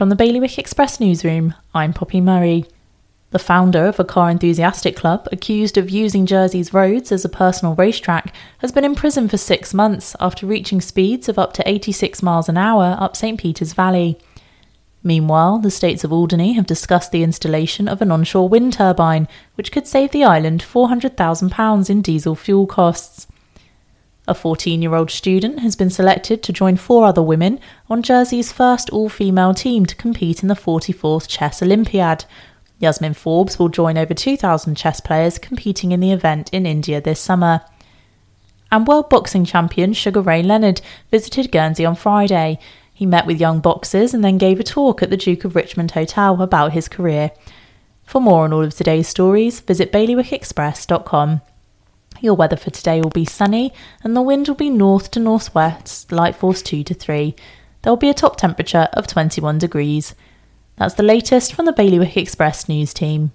From the Bailiwick Express newsroom, I'm Poppy Murray. The founder of a car enthusiastic club accused of using Jersey's roads as a personal racetrack has been in prison for six months after reaching speeds of up to 86 miles an hour up St. Peter's Valley. Meanwhile, the states of Alderney have discussed the installation of an onshore wind turbine, which could save the island £400,000 in diesel fuel costs. A 14 year old student has been selected to join four other women on Jersey's first all female team to compete in the 44th Chess Olympiad. Yasmin Forbes will join over 2,000 chess players competing in the event in India this summer. And World Boxing Champion Sugar Ray Leonard visited Guernsey on Friday. He met with young boxers and then gave a talk at the Duke of Richmond Hotel about his career. For more on all of today's stories, visit bailiwickexpress.com. Your weather for today will be sunny and the wind will be north to northwest, light force 2 to 3. There will be a top temperature of 21 degrees. That's the latest from the Bailiwick Express news team.